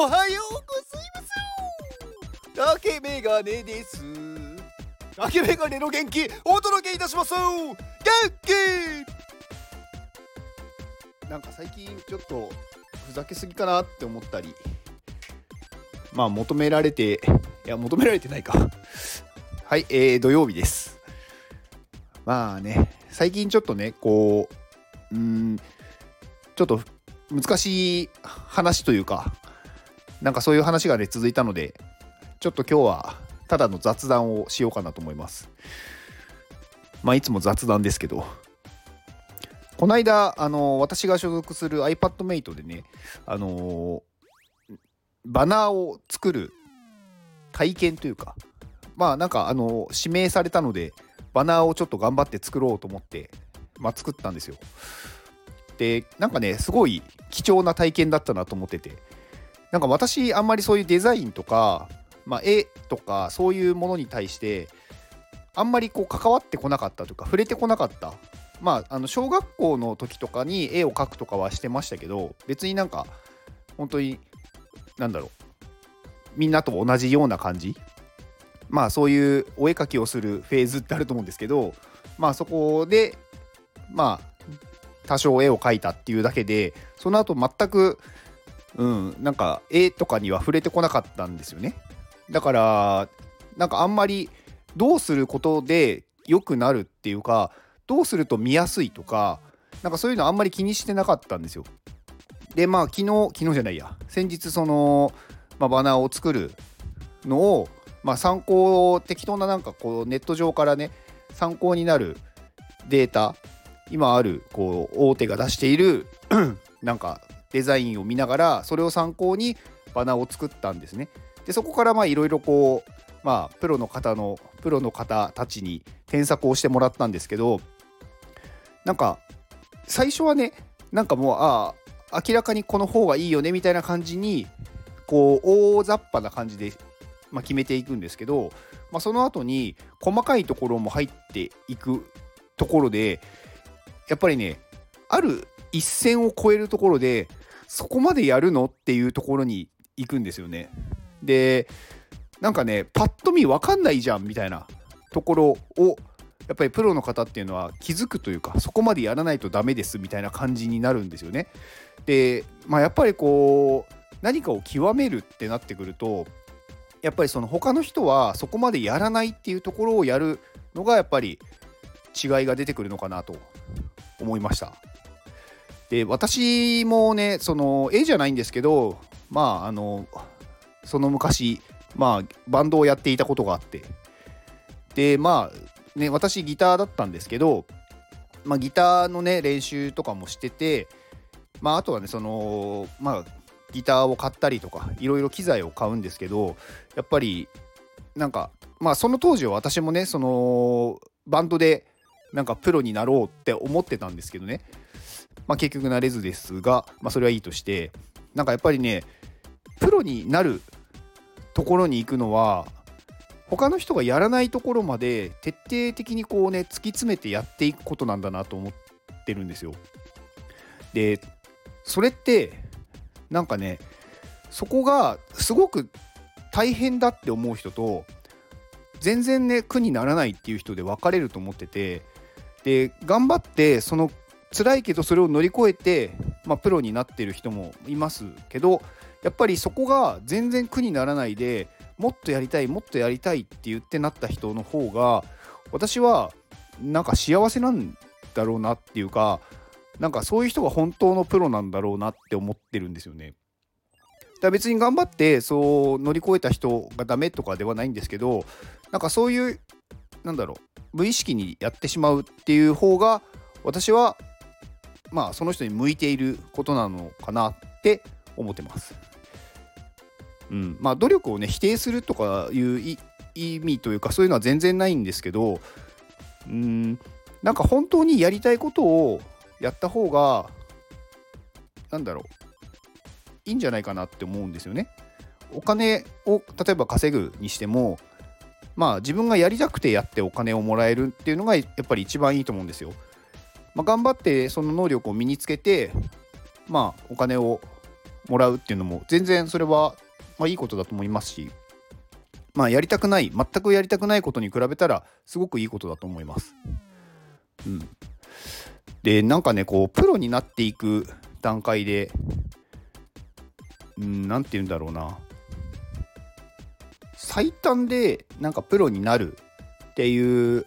おはようございます竹メガネです。竹メガネの元気お届けいたします元気。なんか最近ちょっとふざけすぎかなって思ったり。まあ求められていや求められてないか。はいえー、土曜日です。まあね最近ちょっとねこううんちょっと難しい話というかなんかそういう話がね続いたのでちょっと今日はただの雑談をしようかなと思います。まあいつも雑談ですけど。この間あの私が所属する iPadMate でねあのバナーを作る体験というかまあなんかあの指名されたのでバナーをちょっと頑張って作ろうと思ってまあ作ったんですよ。でなんかねすごい貴重な体験だったなと思ってて。なんか私あんまりそういうデザインとか、まあ、絵とかそういうものに対してあんまりこう関わってこなかったというか触れてこなかった。まああの小学校の時とかに絵を描くとかはしてましたけど別になんか本当になんだろうみんなと同じような感じ？まあそういうお絵描きをするフェーズってあると思うんですけどまあそこでまあ多少絵を描いたっていうだけでその後全くうん。なんか絵とかには触れてこなかったんですよね。だからなんかあんまりどうすることで良くなるっていうかどうすると見やすいとかなんかそういうのあんまり気にしてなかったんですよ。でまあ昨日昨日じゃないや。先日その、まあ、バナーを作るのを、まあ、参考適当ななんかこうネット上からね参考になるデータ今あるこう大手が出している なんかデザインを見ながらそれを参考にバナーを作ったんですね。でそこからまあいろいろこうまあプロの方のプロの方たちに添削をしてもらったんですけどなんか最初はねなんかもうああ明らかにこの方がいいよねみたいな感じにこう大雑把な感じで、まあ、決めていくんですけど、まあ、その後に細かいところも入っていくところでやっぱりねある一線を越えるところでそこまでやるの？っていうところに行くんですよね。でなんかねパッと見分かんないじゃんみたいなところをやっぱりプロの方っていうのは気づくというかそこまでやらないとダメですみたいな感じになるんですよね。で、まあ、やっぱりこう何かを極めるってなってくるとやっぱりその他の人はそこまでやらないっていうところをやるのがやっぱり違いが出てくるのかなと思いました。で私もねその絵じゃないんですけどまああのその昔まあバンドをやっていたことがあって。でまあね私ギターだったんですけど、まあ、ギターのね練習とかもしててまああとはねそのまあギターを買ったりとかいろいろ機材を買うんですけどやっぱりなんかまあその当時は私もねそのバンドでなんかプロになろうって思ってたんですけどね、まあ、結局なれずですが、まあ、それはいいとしてなんかやっぱりねプロになるところに行くのは他の人がやらないところまで徹底的にこうね突き詰めてやっていくことなんだなと思ってるんですよ。でそれってなんかねそこがすごく大変だって思う人と全然ね苦にならないっていう人で分かれると思っててで頑張ってその辛いけどそれを乗り越えて、まあ、プロになってる人もいますけどやっぱりそこが全然苦にならないでもっとやりたいもっとやりたいって言ってなった人の方が私はなんか幸せなんだろうなっていうかなんかそういう人が本当のプロなんだろうなって思ってるんですよね。だから別に頑張ってそう乗り越えた人がダメとかではないんですけどなんかそういうなんだろう無意識にやってしまうっていう方が私はまあその人に向いていることなのかなって思ってます。うん、まあ努力をね否定するとかいう意味というかそういうのは全然ないんですけどうんなんか本当にやりたいことをやった方がなんだろういいんじゃないかなって思うんですよね。お金を例えば稼ぐにしてもまあ自分がやりたくてやってお金をもらえるっていうのがやっぱり一番いいと思うんですよ。まあ、頑張ってその能力を身につけてまあお金をもらうっていうのも全然それは、まあ、いいことだと思いますしまあやりたくない全くやりたくないことに比べたらすごくいいことだと思います。うん、でなんかねこうプロになっていく段階で何て言うんだろうな最短でなんかプロになるっていう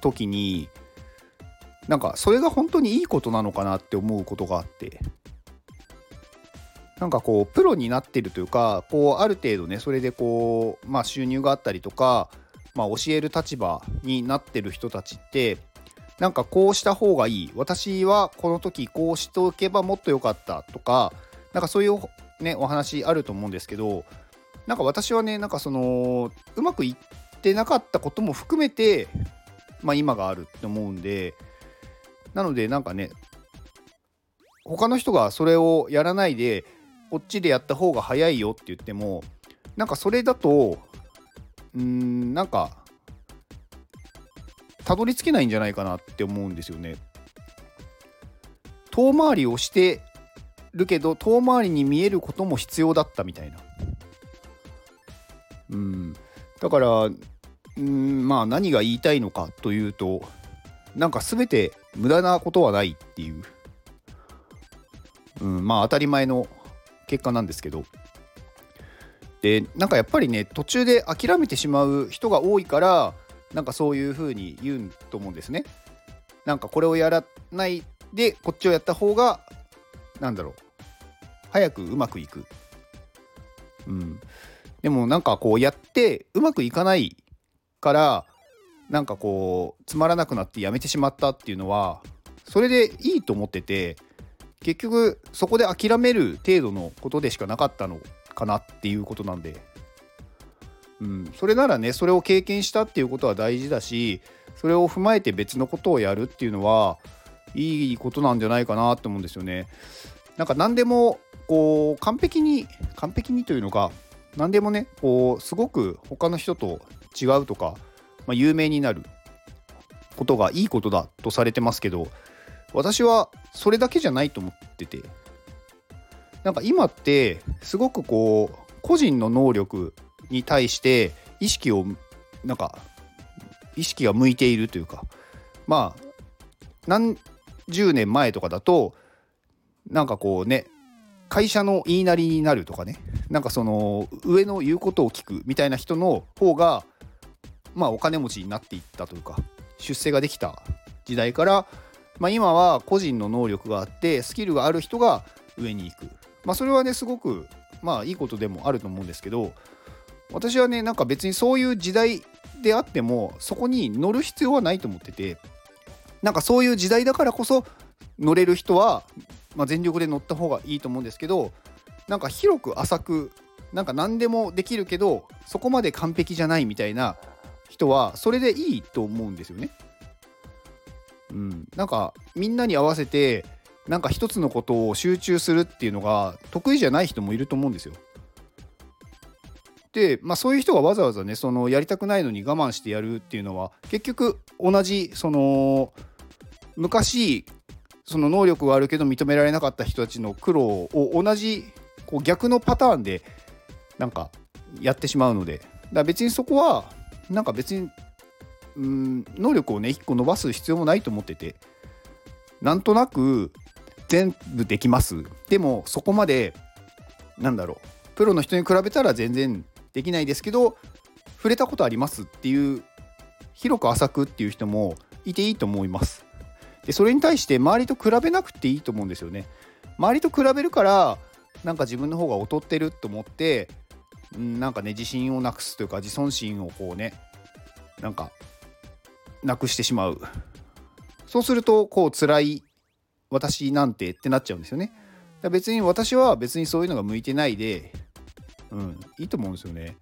時になんかそれが本当にいいことなのかなって思うことがあって。なんかこうプロになってるというかこうある程度ねそれでこうまあ収入があったりとかまあ教える立場になってる人たちってなんかこうした方がいい。私はこの時こうしておけばもっと良かったとかなんかそういうねお話あると思うんですけどなんか私はねなんかそのうまくいってなかったことも含めてまあ今があるって思うんでなのでなんかね他の人がそれをやらないでこっちでやった方が早いよって言ってもなんかそれだとうんなんかたどり着けないんじゃないかなって思うんですよね。遠回りをしてるけど遠回りに見えることも必要だったみたいな。うん、だからうんまあ何が言いたいのかというとなんか全て無駄なことはないっていう、うん、まあ当たり前の結果なんですけどでなんかやっぱりね途中で諦めてしまう人が多いからなんかそういう風に言うと思うんですね。なんかこれをやらないでこっちをやった方がなんだろう早くうまくいく。うん、でもなんかこうやってうまくいかないからなんかこうつまらなくなってやめてしまったっていうのはそれでいいと思ってて結局そこで諦める程度のことでしかなかったのかなっていうことなんでうん、それならねそれを経験したっていうことは大事だしそれを踏まえて別のことをやるっていうのはいいことなんじゃないかなって思うんですよね。なんか何でもこう完璧に完璧にというのか何でもねこうすごく他の人と違うとか、まあ、有名になることがいいことだとされてますけど私はそれだけじゃないと思ってて。なんか今ってすごくこう個人の能力に対して意識をなんか意識が向いているというか。まあ何十年前とかだとなんかこうね会社の言いなりになるとかね。なんかその上の言うことを聞くみたいな人の方がまあお金持ちになっていったというか出世ができた時代から、まあ、今は個人の能力があってスキルがある人が上に行く。まあそれはねすごくまあいいことでもあると思うんですけど私はねなんか別にそういう時代であってもそこに乗る必要はないと思っててなんかそういう時代だからこそ乗れる人は、まあ、全力で乗った方がいいと思うんですけどなんか広く浅くなんか何でもできるけどそこまで完璧じゃないみたいな人はそれでいいと思うんですよね。うん、なんかみんなに合わせてなんか一つのことを集中するっていうのが得意じゃない人もいると思うんですよ。で、まあ、そういう人がわざわざねそのやりたくないのに我慢してやるっていうのは結局同じその昔その能力があるけど認められなかった人たちの苦労を同じこう逆のパターンでなんかやってしまうのでだ別にそこはなんか別にうん能力をね1個伸ばす必要もないと思っててなんとなく全部できますでもそこまでなんだろうプロの人に比べたら全然できないですけど触れたことありますっていう広く浅くっていう人もいていいと思います。でそれに対して周りと比べなくていいと思うんですよね。周りと比べるからなんか自分の方が劣ってると思ってなんかね自信をなくすというか自尊心をこうねなんかなくしてしまうそうするとこう辛い私なんてってなっちゃうんですよね別に私は別にそういうのが向いてないでうん、いいと思うんですよね。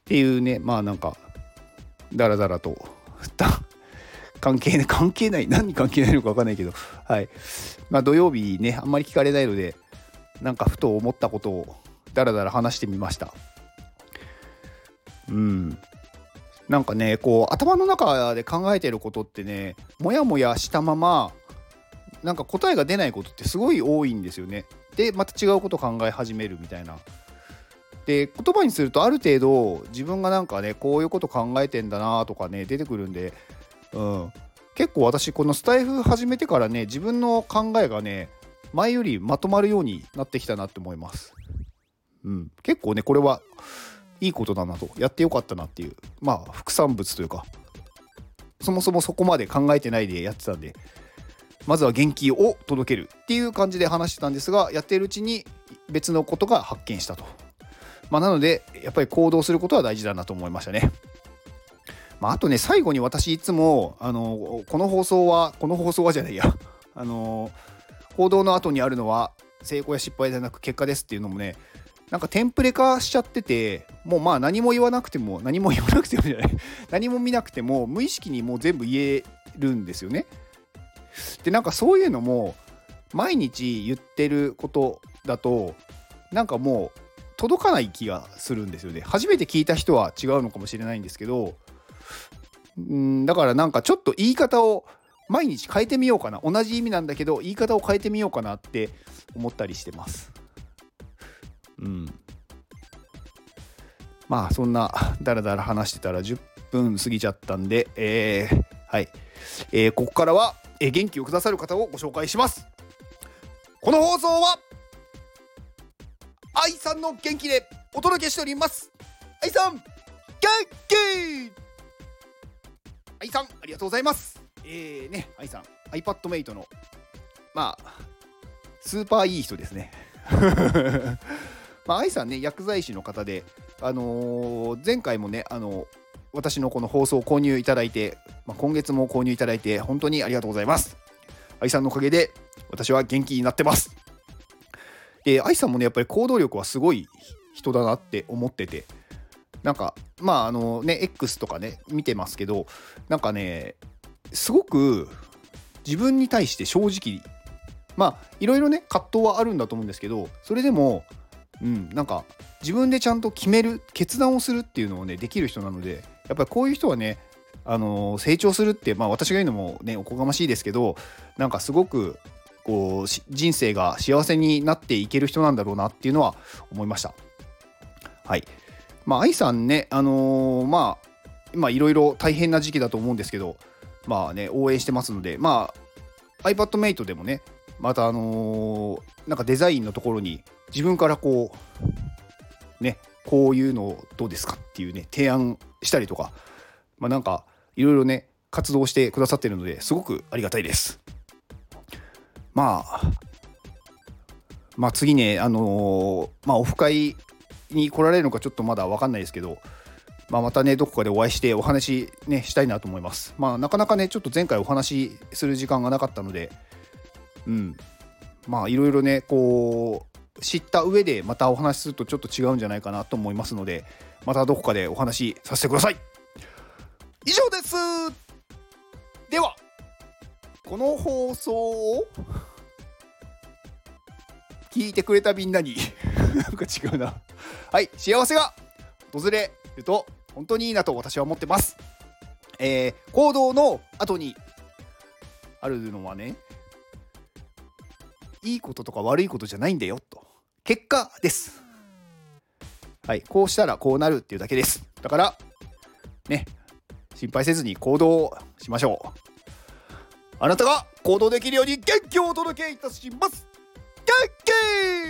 っていうね、まあなんか、だらだらと、関係ない、関係ない、何に関係ないのか分かんないけど、はい。まあ土曜日ね、あんまり聞かれないので、なんかふと思ったことをだらだら話してみました。うん。なんかね、こう、頭の中で考えてることってね、もやもやしたまま、なんか答えが出ないことってすごい多いんですよね。でまた違うこと考え始めるみたいな。で言葉にするとある程度自分がなんかねこういうこと考えてんだなとかね出てくるんで、うん、結構私このスタイフ始めてからね自分の考えがね前よりまとまるようになってきたなって思います。うん、結構ねこれはいいことだなとやってよかったなっていうまあ副産物というかそもそもそこまで考えてないでやってたんでまずは元気を届けるっていう感じで話してたんですがやってるうちに別のことが発見したと。まあ、なのでやっぱり行動することは大事だなと思いましたね。まあ、あとね最後に私いつもあのこの放送はこの放送はじゃないやあの行動の後にあるのは成功や失敗じゃなく結果ですっていうのもねなんかテンプレ化しちゃっててもうまあ何も言わなくても何も言わなくてもじゃない 何も見なくても無意識にもう全部言えるんですよね。でなんかそういうのも毎日言ってることだとなんかもう届かない気がするんですよね。初めて聞いた人は違うのかもしれないんですけどうんだからなんかちょっと言い方を毎日変えてみようかな同じ意味なんだけど言い方を変えてみようかなって思ったりしてます。うん。まあそんなだらだら話してたら10分過ぎちゃったんで、えー、はい、えー、ここからは、えー、元気をくださる方をご紹介します。この放送は愛さんの元気でお届けしております。愛さん元気愛さんありがとうございます。えーね、愛さん iPadMate のまあスーパーいい人ですね。まあ、愛さんね、薬剤師の方で、あのー、前回もね、あの私のこの放送を購入いただいて、まあ、今月も購入いただいて、本当にありがとうございます。愛さんのおかげで、私は元気になってます。で、愛さんもね、やっぱり行動力はすごい人だなって思ってて、なんか、まあ、あのね、X とかね、見てますけど、なんかね、すごく自分に対して正直まあいろいろね葛藤はあるんだと思うんですけどそれでもうんなんか自分でちゃんと決める決断をするっていうのをねできる人なのでやっぱりこういう人はねあの成長するってまあ私が言うのもねおこがましいですけどなんかすごくこう人生が幸せになっていける人なんだろうなっていうのは思いました。はい。まあ愛さんねあのー、まあ今いろいろ大変な時期だと思うんですけどまあね応援してますのでまあ iPadMate でもねまたあのー、なんかデザインのところに自分からこうねこういうのどうですかっていうね提案したりとかまあなんかいろいろね活動してくださってるのですごくありがたいです。まあまあ次ねあのー、まあオフ会に来られるのかちょっとまだ分かんないですけどまあ、またねどこかでお会いしてお話ねしたいなと思います。まあなかなかねちょっと前回お話しする時間がなかったのでうん。まあいろいろねこう知った上でまたお話しするとちょっと違うんじゃないかなと思いますのでまたどこかでお話しさせてください。以上です。ではこの放送を聞いてくれたみんなに。なんか違うな。はい幸せが訪れると本当にいいなと私は思ってます。えー、行動の後にあるのはねいいこととか悪いことじゃないんだよと。結果です。はいこうしたらこうなるっていうだけです。だからね心配せずに行動しましょう。あなたが行動できるように元気をお届けいたします。元気